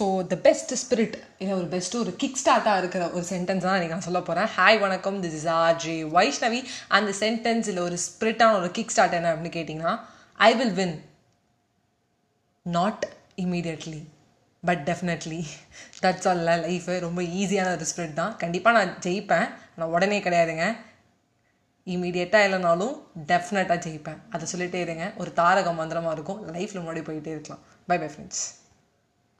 So the best spirit இல்லை ஒரு best ஒரு கிக் ஸ்டார்ட்டாக இருக்கிற ஒரு சென்டென்ஸ் தான் இன்றைக்கி நான் சொல்ல போகிறேன் ஹாய் வணக்கம். திஸ் இஸ் ஆர்ஜே வைஷ்ணவி அந்த சென்டென்ஸ் இல்லை ஒரு ஸ்பிரிட்டான ஒரு கிக் ஸ்டார்ட் என்ன அப்படின்னு கேட்டிங்கன்னா I will win not immediately but definitely that's all life ரொம்ப ஈஸியான ஒரு ஸ்பிரிட் தான். கண்டிப்பாக நான் ஜெயிப்பேன். ஆனால் உடனே கிடையாதுங்க. இமீடியட்டாக இல்லைனாலும் டெஃபினட்டாக ஜெயிப்பேன். அதை சொல்லிகிட்டே இருங்க. ஒரு தாரக மந்திரமாக இருக்கும். லைஃப்பில் முன்னாடி போயிட்டே இருக்கலாம். By bye friends